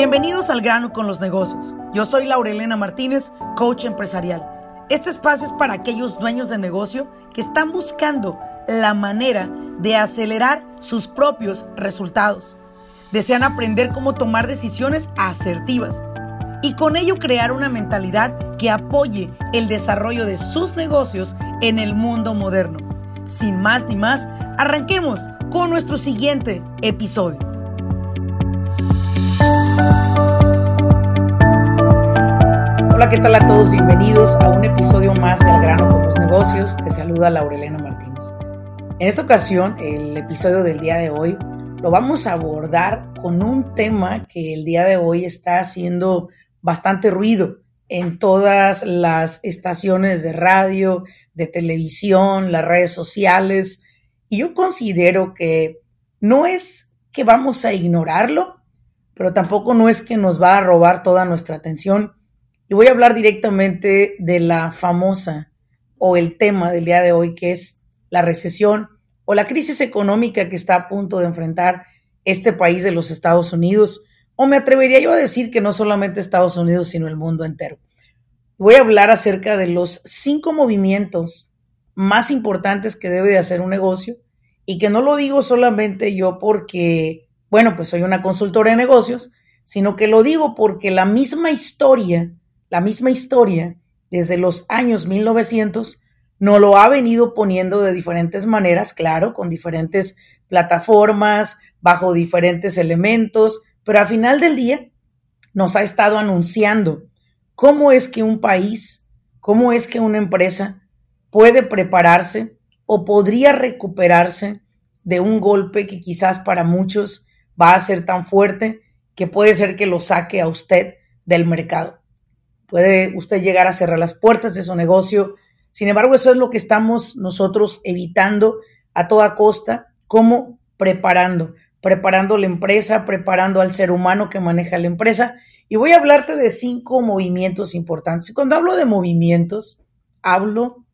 Bienvenidos al grano con los negocios. Yo soy Laurelena Martínez, coach empresarial. Este espacio es para aquellos dueños de negocio que están buscando la manera de acelerar sus propios resultados. Desean aprender cómo tomar decisiones asertivas y con ello crear una mentalidad que apoye el desarrollo de sus negocios en el mundo moderno. Sin más ni más, arranquemos con nuestro siguiente episodio. ¿Qué tal a todos? Bienvenidos a un episodio más de Al grano con los negocios. Te saluda Laurelena Martínez. En esta ocasión, el episodio del día de hoy lo vamos a abordar con un tema que el día de hoy está haciendo bastante ruido en todas las estaciones de radio, de televisión, las redes sociales. Y yo considero que no es que vamos a ignorarlo, pero tampoco no es que nos va a robar toda nuestra atención. Y voy a hablar directamente de la famosa o el tema del día de hoy, que es la recesión o la crisis económica que está a punto de enfrentar este país de los Estados Unidos o me atrevería yo a decir que no solamente Estados Unidos, sino el mundo entero. Voy a hablar acerca de los cinco movimientos más importantes que debe de hacer un negocio y que no lo digo solamente yo porque, bueno, pues soy una consultora de negocios, sino que lo digo porque la misma historia, la misma historia desde los años 1900 no lo ha venido poniendo de diferentes maneras, claro, con diferentes plataformas, bajo diferentes elementos, pero al final del día nos ha estado anunciando cómo es que un país, cómo es que una empresa puede prepararse o podría recuperarse de un golpe que quizás para muchos va a ser tan fuerte que puede ser que lo saque a usted del mercado. Puede usted llegar a cerrar las puertas de su negocio. Sin embargo, eso es lo que estamos nosotros evitando a toda costa, como preparando preparando la empresa, preparando al ser humano que maneja la empresa. Y voy a hablarte de cinco movimientos importantes. Cuando hablo de movimientos, hablo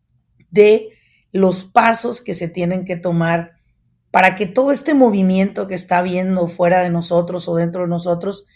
de los pasos que se tienen que tomar para que todo este movimiento que está viendo fuera de nosotros o dentro de nosotros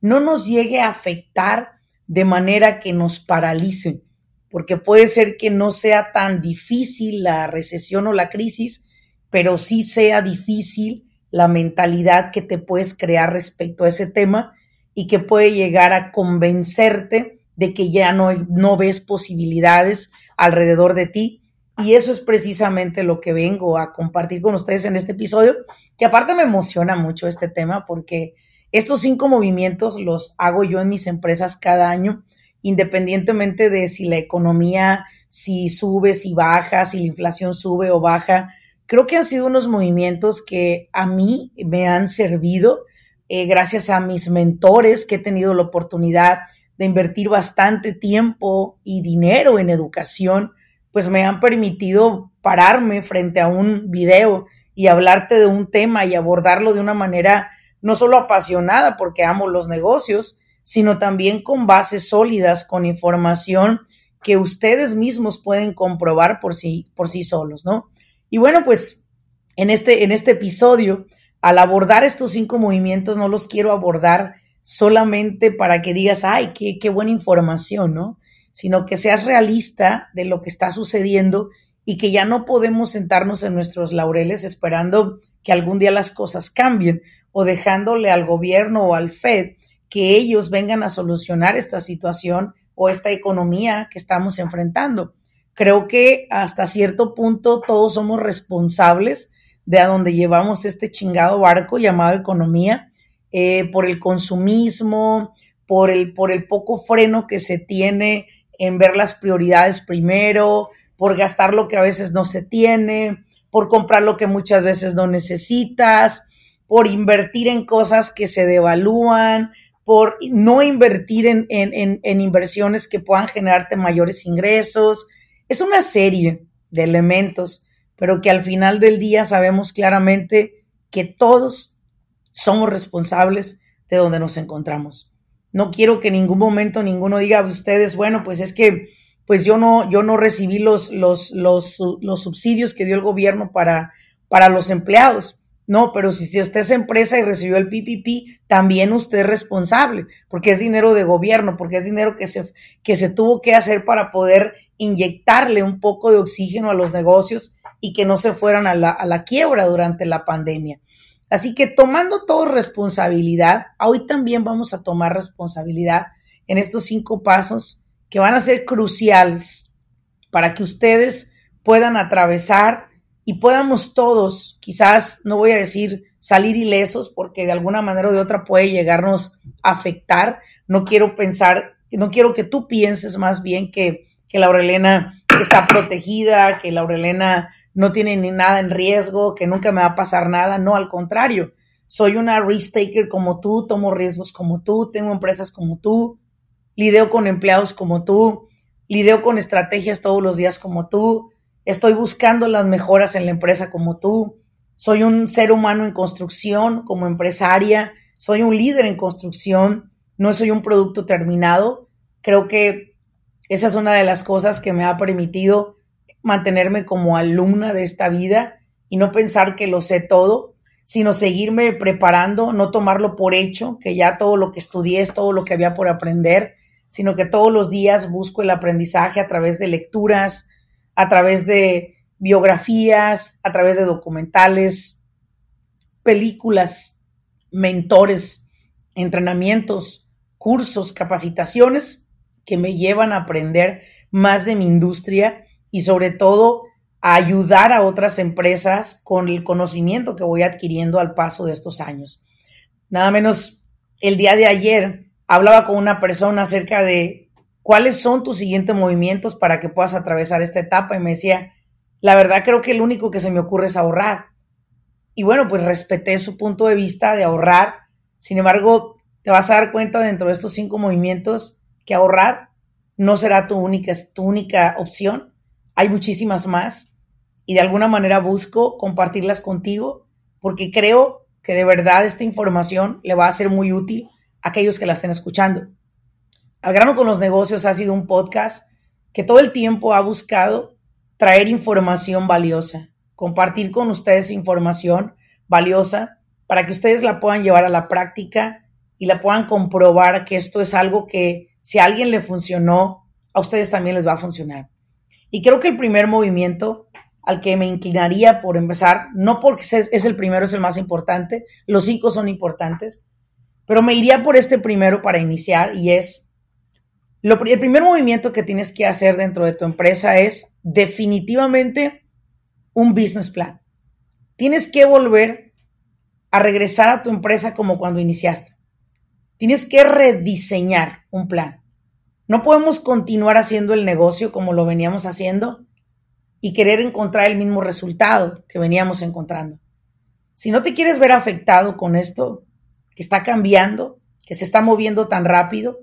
no nos llegue a afectar de manera que nos paralice, porque puede ser que no sea tan difícil la recesión o la crisis, pero sí sea difícil la mentalidad que te puedes crear respecto a ese tema y que puede llegar a convencerte de que ya no, no ves posibilidades alrededor de ti. Y eso es precisamente lo que vengo a compartir con ustedes en este episodio, que aparte me emociona mucho este tema porque estos cinco movimientos los hago yo en mis empresas cada año, independientemente de si la economía, si sube, si baja, si la inflación sube o baja, creo que han sido unos movimientos que a mí me han servido eh, gracias a mis mentores que he tenido la oportunidad de invertir bastante tiempo y dinero en educación, pues me han permitido pararme frente a un video y hablarte de un tema y abordarlo de una manera no solo apasionada porque amo los negocios, sino también con bases sólidas, con información que ustedes mismos pueden comprobar por sí, por sí solos, ¿no? Y bueno, pues en este, en este episodio, al abordar estos cinco movimientos, no los quiero abordar solamente para que digas, ay, qué, qué buena información, ¿no? Sino que seas realista de lo que está sucediendo y que ya no podemos sentarnos en nuestros laureles esperando que algún día las cosas cambien o dejándole al gobierno o al Fed que ellos vengan a solucionar esta situación o esta economía que estamos enfrentando. Creo que hasta cierto punto todos somos responsables de a dónde llevamos este chingado barco llamado economía, eh, por el consumismo, por el, por el poco freno que se tiene en ver las prioridades primero, por gastar lo que a veces no se tiene, por comprar lo que muchas veces no necesitas, por invertir en cosas que se devalúan, por no invertir en, en, en inversiones que puedan generarte mayores ingresos, es una serie de elementos, pero que al final del día sabemos claramente que todos somos responsables de donde nos encontramos. No quiero que en ningún momento ninguno diga a ustedes, bueno, pues es que pues yo no, yo no recibí los, los, los, los subsidios que dio el gobierno para, para los empleados. No, pero si, si usted es empresa y recibió el PPP, también usted es responsable, porque es dinero de gobierno, porque es dinero que se, que se tuvo que hacer para poder inyectarle un poco de oxígeno a los negocios y que no se fueran a la, a la quiebra durante la pandemia. Así que tomando todo responsabilidad, hoy también vamos a tomar responsabilidad en estos cinco pasos que van a ser cruciales para que ustedes puedan atravesar y podamos todos, quizás no voy a decir salir ilesos, porque de alguna manera o de otra puede llegarnos a afectar. No quiero pensar, no quiero que tú pienses más bien que, que la Aurelena está protegida, que la Aurelena no tiene ni nada en riesgo, que nunca me va a pasar nada. No, al contrario, soy una risk taker como tú, tomo riesgos como tú, tengo empresas como tú, lidio con empleados como tú, lidio con estrategias todos los días como tú, estoy buscando las mejoras en la empresa como tú, soy un ser humano en construcción como empresaria, soy un líder en construcción, no soy un producto terminado. Creo que esa es una de las cosas que me ha permitido mantenerme como alumna de esta vida y no pensar que lo sé todo, sino seguirme preparando, no tomarlo por hecho, que ya todo lo que estudié es todo lo que había por aprender, sino que todos los días busco el aprendizaje a través de lecturas, a través de biografías, a través de documentales, películas, mentores, entrenamientos, cursos, capacitaciones que me llevan a aprender más de mi industria y sobre todo a ayudar a otras empresas con el conocimiento que voy adquiriendo al paso de estos años. Nada menos el día de ayer hablaba con una persona acerca de cuáles son tus siguientes movimientos para que puedas atravesar esta etapa y me decía, la verdad creo que el único que se me ocurre es ahorrar. Y bueno, pues respeté su punto de vista de ahorrar. Sin embargo, te vas a dar cuenta dentro de estos cinco movimientos que ahorrar no será tu única, tu única opción hay muchísimas más y de alguna manera busco compartirlas contigo porque creo que de verdad esta información le va a ser muy útil a aquellos que la estén escuchando. Al grano con los negocios ha sido un podcast que todo el tiempo ha buscado traer información valiosa, compartir con ustedes información valiosa para que ustedes la puedan llevar a la práctica y la puedan comprobar que esto es algo que si a alguien le funcionó, a ustedes también les va a funcionar. Y creo que el primer movimiento al que me inclinaría por empezar, no porque es el primero, es el más importante, los cinco son importantes, pero me iría por este primero para iniciar y es, el primer movimiento que tienes que hacer dentro de tu empresa es definitivamente un business plan. Tienes que volver a regresar a tu empresa como cuando iniciaste. Tienes que rediseñar un plan. No podemos continuar haciendo el negocio como lo veníamos haciendo y querer encontrar el mismo resultado que veníamos encontrando. Si no te quieres ver afectado con esto, que está cambiando, que se está moviendo tan rápido,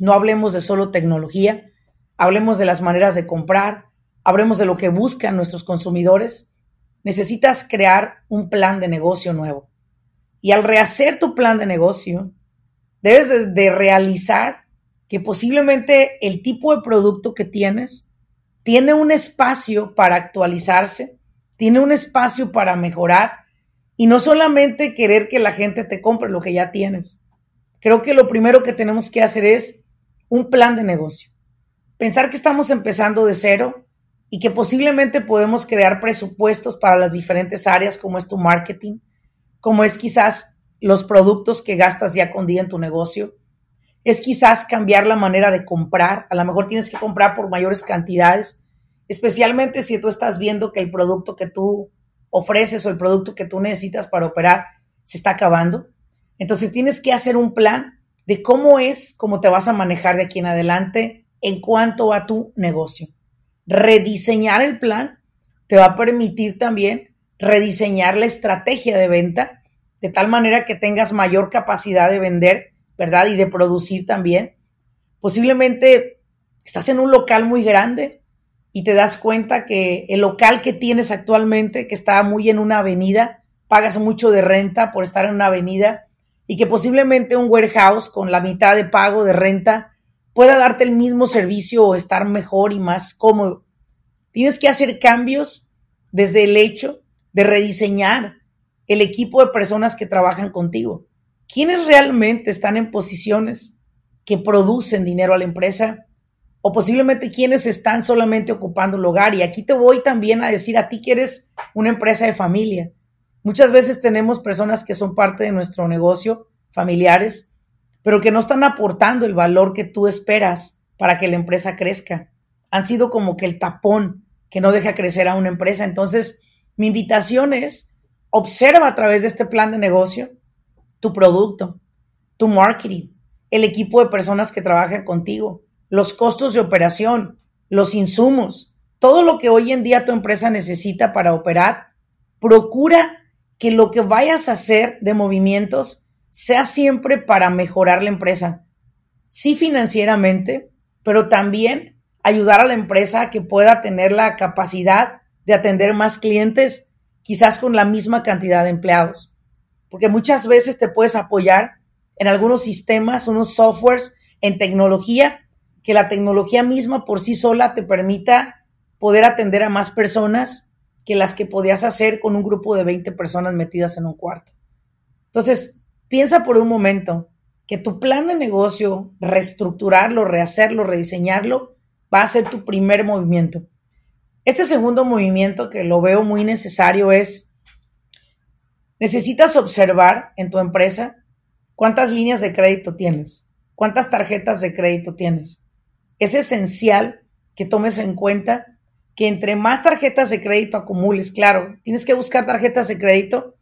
no hablemos de solo tecnología, hablemos de las maneras de comprar, hablemos de lo que buscan nuestros consumidores, necesitas crear un plan de negocio nuevo. Y al rehacer tu plan de negocio, debes de, de realizar que posiblemente el tipo de producto que tienes tiene un espacio para actualizarse, tiene un espacio para mejorar y no solamente querer que la gente te compre lo que ya tienes. Creo que lo primero que tenemos que hacer es un plan de negocio. Pensar que estamos empezando de cero y que posiblemente podemos crear presupuestos para las diferentes áreas como es tu marketing, como es quizás los productos que gastas día con día en tu negocio, es quizás cambiar la manera de comprar. A lo mejor tienes que comprar por mayores cantidades, especialmente si tú estás viendo que el producto que tú ofreces o el producto que tú necesitas para operar se está acabando. Entonces tienes que hacer un plan de cómo es, cómo te vas a manejar de aquí en adelante en cuanto a tu negocio. Rediseñar el plan te va a permitir también rediseñar la estrategia de venta de tal manera que tengas mayor capacidad de vender ¿verdad? Y de producir también. Posiblemente estás en un local muy grande y te das cuenta que el local que tienes actualmente, que está muy en una avenida, pagas mucho de renta por estar en una avenida y que posiblemente un warehouse con la mitad de pago de renta pueda darte el mismo servicio o estar mejor y más cómodo. Tienes que hacer cambios desde el hecho de rediseñar el equipo de personas que trabajan contigo. ¿Quiénes realmente están en posiciones que producen dinero a la empresa? O posiblemente quienes están solamente ocupando el hogar. Y aquí te voy también a decir a ti que eres una empresa de familia. Muchas veces tenemos personas que son parte de nuestro negocio, familiares, pero que no están aportando el valor que tú esperas para que la empresa crezca. Han sido como que el tapón que no deja crecer a una empresa. Entonces, mi invitación es, observa a través de este plan de negocio tu producto, tu marketing, el equipo de personas que trabajan contigo, los costos de operación, los insumos, todo lo que hoy en día tu empresa necesita para operar. Procura que lo que vayas a hacer de movimientos sea siempre para mejorar la empresa. Sí financieramente, pero también ayudar a la empresa a que pueda tener la capacidad de atender más clientes, quizás con la misma cantidad de empleados. Porque muchas veces te puedes apoyar en algunos sistemas, unos softwares, en tecnología, que la tecnología misma por sí sola te permita poder atender a más personas que las que podías hacer con un grupo de 20 personas metidas en un cuarto. Entonces, piensa por un momento que tu plan de negocio, reestructurarlo, rehacerlo, rediseñarlo, va a ser tu primer movimiento. Este segundo movimiento que lo veo muy necesario es, necesitas observar en tu empresa cuántas líneas de crédito tienes, cuántas tarjetas de crédito tienes. Es esencial que tomes en cuenta que entre más tarjetas de crédito acumules, claro, tienes que buscar tarjetas de crédito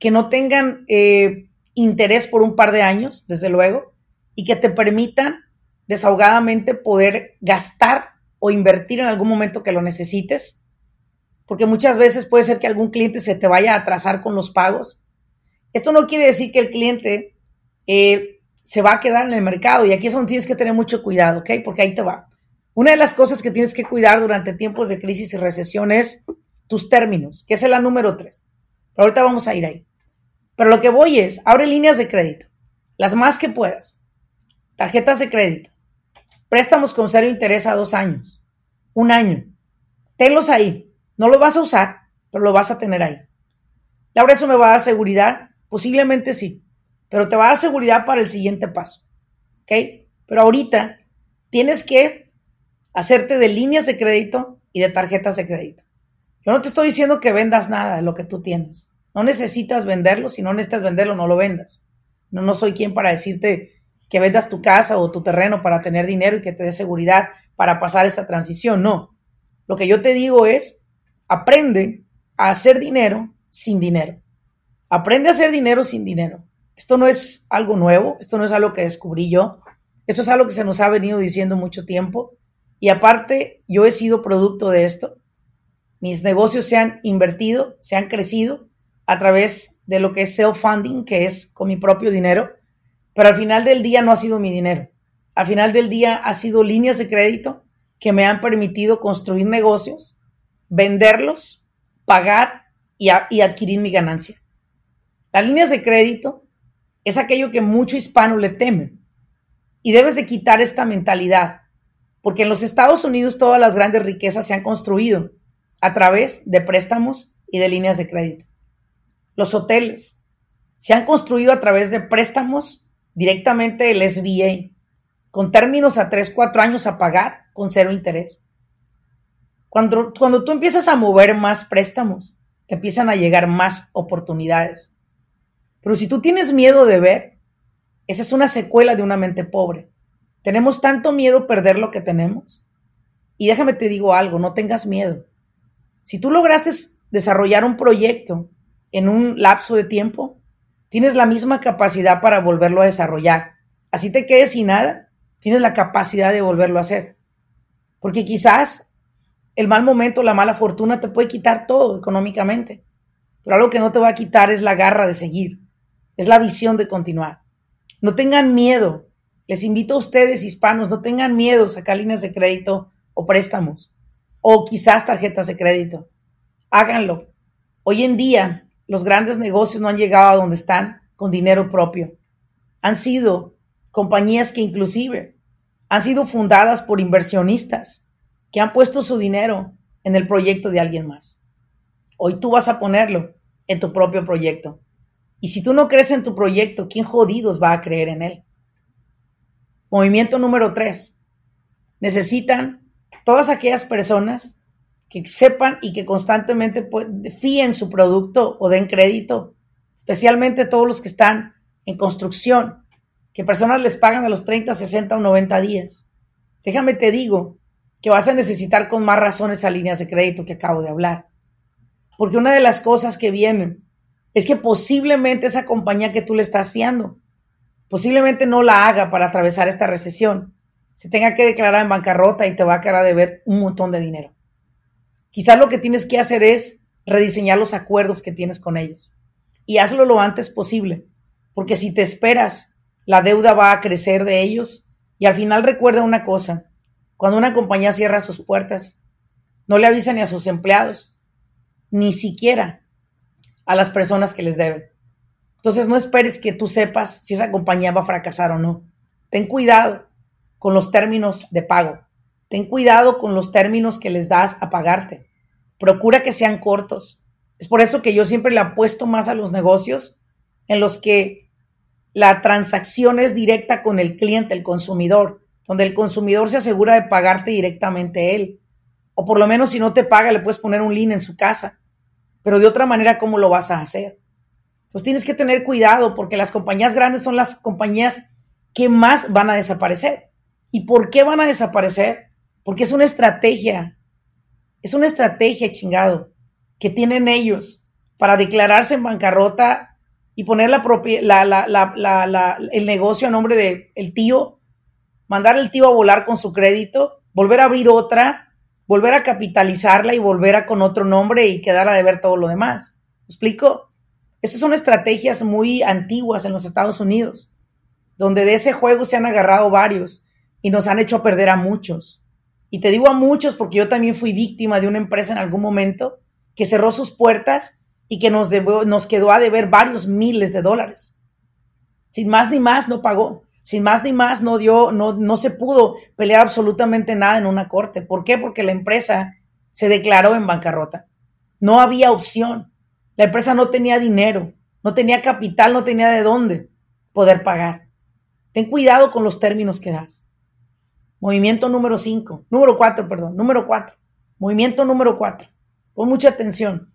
que no tengan eh, interés por un par de años, desde luego, y que te permitan desahogadamente poder gastar o invertir en algún momento que lo necesites, porque muchas veces puede ser que algún cliente se te vaya a atrasar con los pagos. Esto no quiere decir que el cliente eh, se va a quedar en el mercado y aquí es donde tienes que tener mucho cuidado, ¿ok? Porque ahí te va. Una de las cosas que tienes que cuidar durante tiempos de crisis y recesión es tus términos, que es la número tres. Pero ahorita vamos a ir ahí. Pero lo que voy es, abre líneas de crédito, las más que puedas, tarjetas de crédito, préstamos con cero interés a dos años, un año. Tenlos ahí. No lo vas a usar, pero lo vas a tener ahí. Laura, ¿eso me va a dar seguridad? Posiblemente sí, pero te va a dar seguridad para el siguiente paso. ¿Ok? Pero ahorita tienes que hacerte de líneas de crédito y de tarjetas de crédito. Yo no te estoy diciendo que vendas nada de lo que tú tienes. No necesitas venderlo, si no necesitas venderlo, no lo vendas. No, no soy quien para decirte que vendas tu casa o tu terreno para tener dinero y que te dé seguridad para pasar esta transición. No. Lo que yo te digo es, aprende a hacer dinero sin dinero. Aprende a hacer dinero sin dinero. Esto no es algo nuevo, esto no es algo que descubrí yo, esto es algo que se nos ha venido diciendo mucho tiempo y aparte, yo he sido producto de esto. Mis negocios se han invertido, se han crecido a través de lo que es self-funding, que es con mi propio dinero, pero al final del día no ha sido mi dinero. Al final del día ha sido líneas de crédito que me han permitido construir negocios, venderlos, pagar y, adquirir mi ganancia. Las líneas de crédito es aquello que mucho hispano le temen y debes de quitar esta mentalidad porque en los Estados Unidos todas las grandes riquezas se han construido a través de préstamos y de líneas de crédito. Los hoteles se han construido a través de préstamos directamente del SBA, con términos a 3, 4 años a pagar con cero interés. Cuando, cuando tú empiezas a mover más préstamos, te empiezan a llegar más oportunidades. Pero si tú tienes miedo de ver, esa es una secuela de una mente pobre. Tenemos tanto miedo perder lo que tenemos. Y déjame te digo algo, no tengas miedo. Si tú lograste desarrollar un proyecto en un lapso de tiempo, tienes la misma capacidad para volverlo a desarrollar. Así te quedes sin nada, tienes la capacidad de volverlo a hacer. Porque quizás el mal momento, la mala fortuna te puede quitar todo económicamente. Pero algo que no te va a quitar es la garra de seguir, es la visión de continuar. No tengan miedo les invito a ustedes, hispanos, no tengan miedo, sacar líneas de crédito o préstamos, o quizás tarjetas de crédito. Háganlo. Hoy en día, los grandes negocios no han llegado a donde están con dinero propio. Han sido compañías que inclusive han sido fundadas por inversionistas que han puesto su dinero en el proyecto de alguien más. Hoy tú vas a ponerlo en tu propio proyecto. Y si tú no crees en tu proyecto, ¿quién jodidos va a creer en él? Movimiento número tres. Necesitan todas aquellas personas que sepan y que constantemente fíen su producto o den crédito, especialmente todos los que están en construcción, que personas les pagan a los 30, 60 o 90 días. Déjame te digo que vas a necesitar con más razón esas líneas de crédito que acabo de hablar. Porque una de las cosas que vienen es que posiblemente esa compañía que tú le estás fiando, posiblemente no la haga para atravesar esta recesión, se tenga que declarar en bancarrota y te va a quedar de ver un montón de dinero. Quizás lo que tienes que hacer es rediseñar los acuerdos que tienes con ellos y hazlo lo antes posible, porque si te esperas, la deuda va a crecer de ellos y al final recuerda una cosa, cuando una compañía cierra sus puertas, no le avisa ni a sus empleados, ni siquiera a las personas que les deben. Entonces no esperes que tú sepas si esa compañía va a fracasar o no. Ten cuidado con los términos de pago. Ten cuidado con los términos que les das a pagarte. Procura que sean cortos. Es por eso que yo siempre le apuesto más a los negocios en los que la transacción es directa con el cliente, el consumidor, donde el consumidor se asegura de pagarte directamente él. O por lo menos si no te paga, le puedes poner un link en su casa. Pero de otra manera, ¿cómo lo vas a hacer? Entonces tienes que tener cuidado porque las compañías grandes son las compañías que más van a desaparecer. ¿Y por qué van a desaparecer? Porque es una estrategia. Es una estrategia, chingado, que tienen ellos para declararse en bancarrota y poner la la, el negocio a nombre del el tío, mandar al tío a volar con su crédito, volver a abrir otra volver a capitalizarla y volver a con otro nombre y quedar a deber todo lo demás. ¿Me explico? Estas son estrategias muy antiguas en los Estados Unidos, donde de ese juego se han agarrado varios y nos han hecho perder a muchos. Y te digo a muchos porque yo también fui víctima de una empresa en algún momento que cerró sus puertas y que nos, nos quedó a deber varios miles de dólares. Sin más ni más, no pagó sin más ni más, no dio, no, no se pudo pelear absolutamente nada en una corte. ¿Por qué? Porque la empresa se declaró en bancarrota. No había opción. La empresa no tenía dinero, no tenía capital, no tenía de dónde poder pagar. Ten cuidado con los términos que das. Movimiento número 5, número 4, perdón, número 4. Movimiento número 4. Pon mucha atención.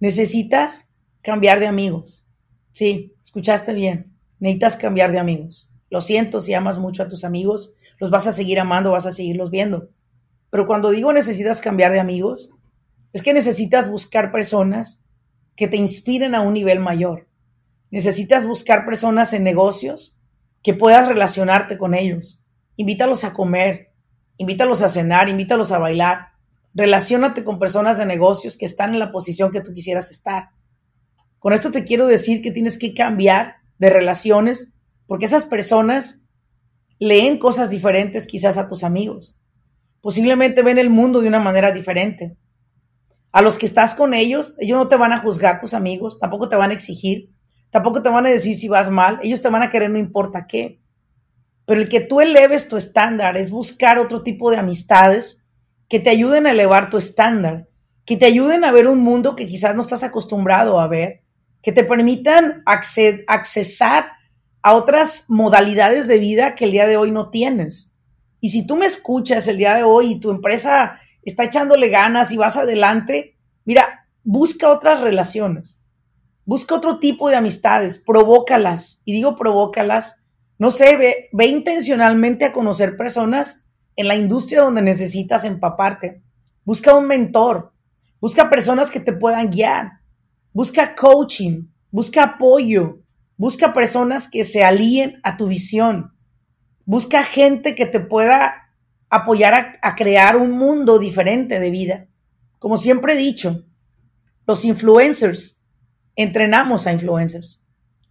Necesitas cambiar de amigos. Sí, escuchaste bien necesitas cambiar de amigos. Lo siento si amas mucho a tus amigos, los vas a seguir amando, vas a seguirlos viendo. Pero cuando digo necesitas cambiar de amigos, es que necesitas buscar personas que te inspiren a un nivel mayor. Necesitas buscar personas en negocios que puedas relacionarte con ellos. Invítalos a comer, invítalos a cenar, invítalos a bailar. Relaciónate con personas de negocios que están en la posición que tú quisieras estar. Con esto te quiero decir que tienes que cambiar de relaciones, porque esas personas leen cosas diferentes quizás a tus amigos. Posiblemente ven el mundo de una manera diferente. A los que estás con ellos, ellos no te van a juzgar tus amigos, tampoco te van a exigir, tampoco te van a decir si vas mal, ellos te van a querer no importa qué. Pero el que tú eleves tu estándar es buscar otro tipo de amistades que te ayuden a elevar tu estándar, que te ayuden a ver un mundo que quizás no estás acostumbrado a ver, que te permitan accesar a otras modalidades de vida que el día de hoy no tienes. Y si tú me escuchas el día de hoy y tu empresa está echándole ganas y vas adelante, mira, busca otras relaciones, busca otro tipo de amistades, provócalas. Y digo provócalas, no sé, ve, ve intencionalmente a conocer personas en la industria donde necesitas empaparte. Busca un mentor, busca personas que te puedan guiar. Busca coaching, busca apoyo, busca personas que se alíen a tu visión. Busca gente que te pueda apoyar a, crear un mundo diferente de vida. Como siempre he dicho, los influencers entrenamos a influencers.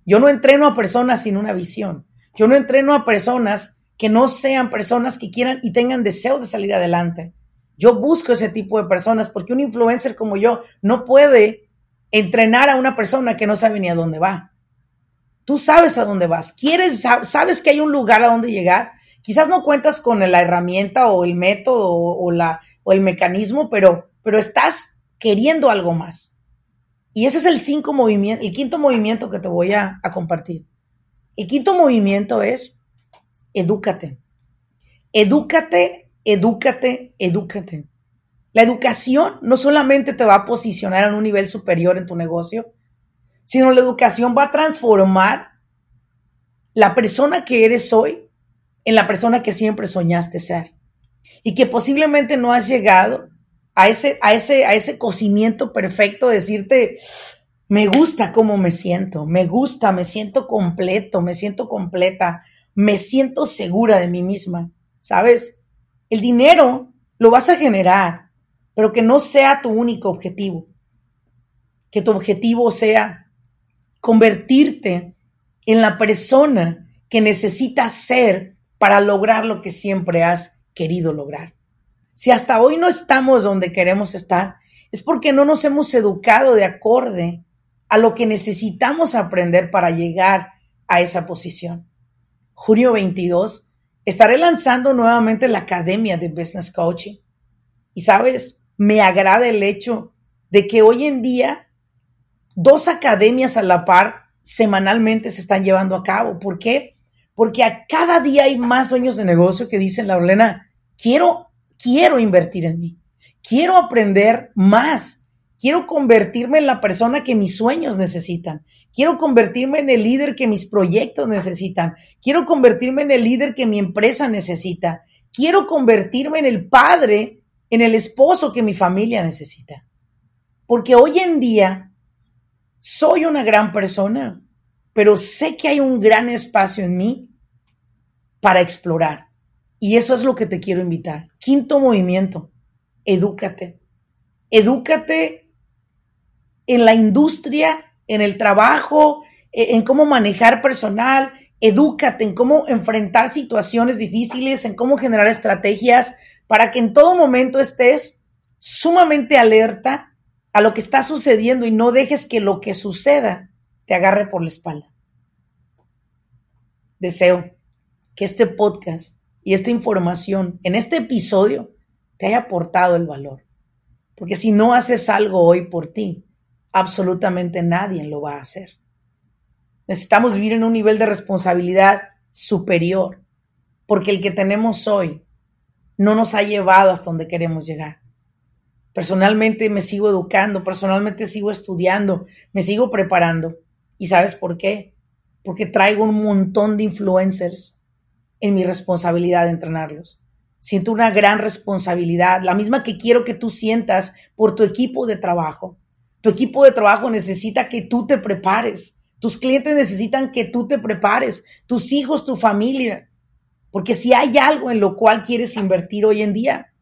Yo no entreno a personas sin una visión. Yo no entreno a personas que no sean personas que quieran y tengan deseos de salir adelante. Yo busco ese tipo de personas porque un influencer como yo no puede entrenar a una persona que no sabe ni a dónde va. Tú sabes a dónde vas, quieres, sabes que hay un lugar a donde llegar. Quizás no cuentas con la herramienta o el método o, el mecanismo, pero, pero estás queriendo algo más. Y ese es el, cinco movimiento, el quinto movimiento que te voy a, a compartir. El quinto movimiento es edúcate. Edúcate, edúcate, edúcate. La educación no solamente te va a posicionar en un nivel superior en tu negocio, sino la educación va a transformar la persona que eres hoy en la persona que siempre soñaste ser y que posiblemente no has llegado a ese, a ese, a ese cocimiento perfecto de decirte, me gusta cómo me siento, me gusta, me siento completo, me siento completa, me siento segura de mí misma, ¿sabes? El dinero lo vas a generar, pero que no sea tu único objetivo. Que tu objetivo sea convertirte en la persona que necesitas ser para lograr lo que siempre has querido lograr. Si hasta hoy no estamos donde queremos estar, es porque no nos hemos educado de acorde a lo que necesitamos aprender para llegar a esa posición. Junio 22, estaré lanzando nuevamente la Academia de Business Coaching. Y sabes, me agrada el hecho de que hoy en día dos academias a la par semanalmente se están llevando a cabo. ¿Por qué? Porque a cada día hay más sueños de negocio que dicen, la Orlena, quiero quiero invertir en mí, quiero aprender más, quiero convertirme en la persona que mis sueños necesitan, quiero convertirme en el líder que mis proyectos necesitan, quiero convertirme en el líder que mi empresa necesita, quiero convertirme en el padre, en el esposo que mi familia necesita. Porque hoy en día soy una gran persona, pero sé que hay un gran espacio en mí para explorar. Y eso es lo que te quiero invitar. Quinto movimiento, edúcate. Edúcate en la industria, en el trabajo, e, en cómo manejar personal, edúcate en cómo enfrentar situaciones difíciles, en cómo generar estrategias para que en todo momento estés sumamente alerta a lo que está sucediendo y no dejes que lo que suceda te agarre por la espalda. Deseo que este podcast y esta información en este episodio te haya aportado el valor. Porque si no haces algo hoy por ti, absolutamente nadie lo va a hacer. Necesitamos vivir en un nivel de responsabilidad superior, porque el que tenemos hoy no nos ha llevado hasta donde queremos llegar. Personalmente me sigo educando, personalmente sigo estudiando, me sigo preparando. ¿Y sabes por qué? Porque traigo un montón de influencers en mi responsabilidad de entrenarlos. Siento una gran responsabilidad, la misma que quiero que tú sientas por tu equipo de trabajo. Tu equipo de trabajo necesita que tú te prepares. Tus clientes necesitan que tú te prepares. Tus hijos, tu familia. Porque si hay algo en lo cual quieres invertir hoy en día,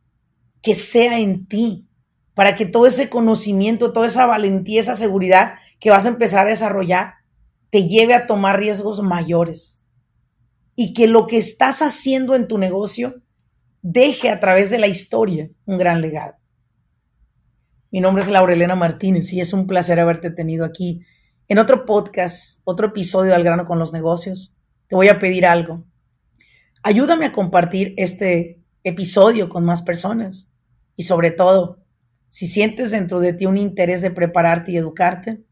que sea en ti, para que todo ese conocimiento, toda esa valentía, esa seguridad que vas a empezar a desarrollar, te lleve a tomar riesgos mayores y que lo que estás haciendo en tu negocio deje a través de la historia un gran legado. Mi nombre es Laurelena Martínez y es un placer haberte tenido aquí en otro podcast, otro episodio del grano con los negocios. Te voy a pedir algo. Ayúdame a compartir este episodio con más personas y sobre todo, si sientes dentro de ti un interés de prepararte y educarte,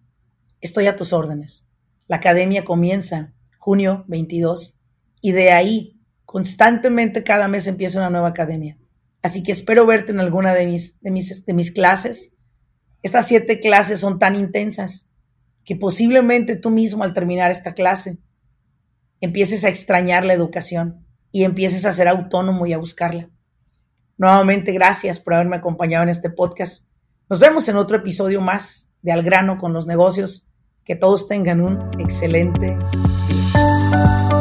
estoy a tus órdenes. La academia comienza junio 22 y de ahí constantemente cada mes empieza una nueva academia. Así que espero verte en alguna de mis, de mis, de mis clases. Estas siete clases son tan intensas que posiblemente tú mismo al terminar esta clase empieces a extrañar la educación y empieces a ser autónomo y a buscarla. Nuevamente, gracias por haberme acompañado en este podcast. Nos vemos en otro episodio más de Al grano con los negocios. Que todos tengan un excelente día.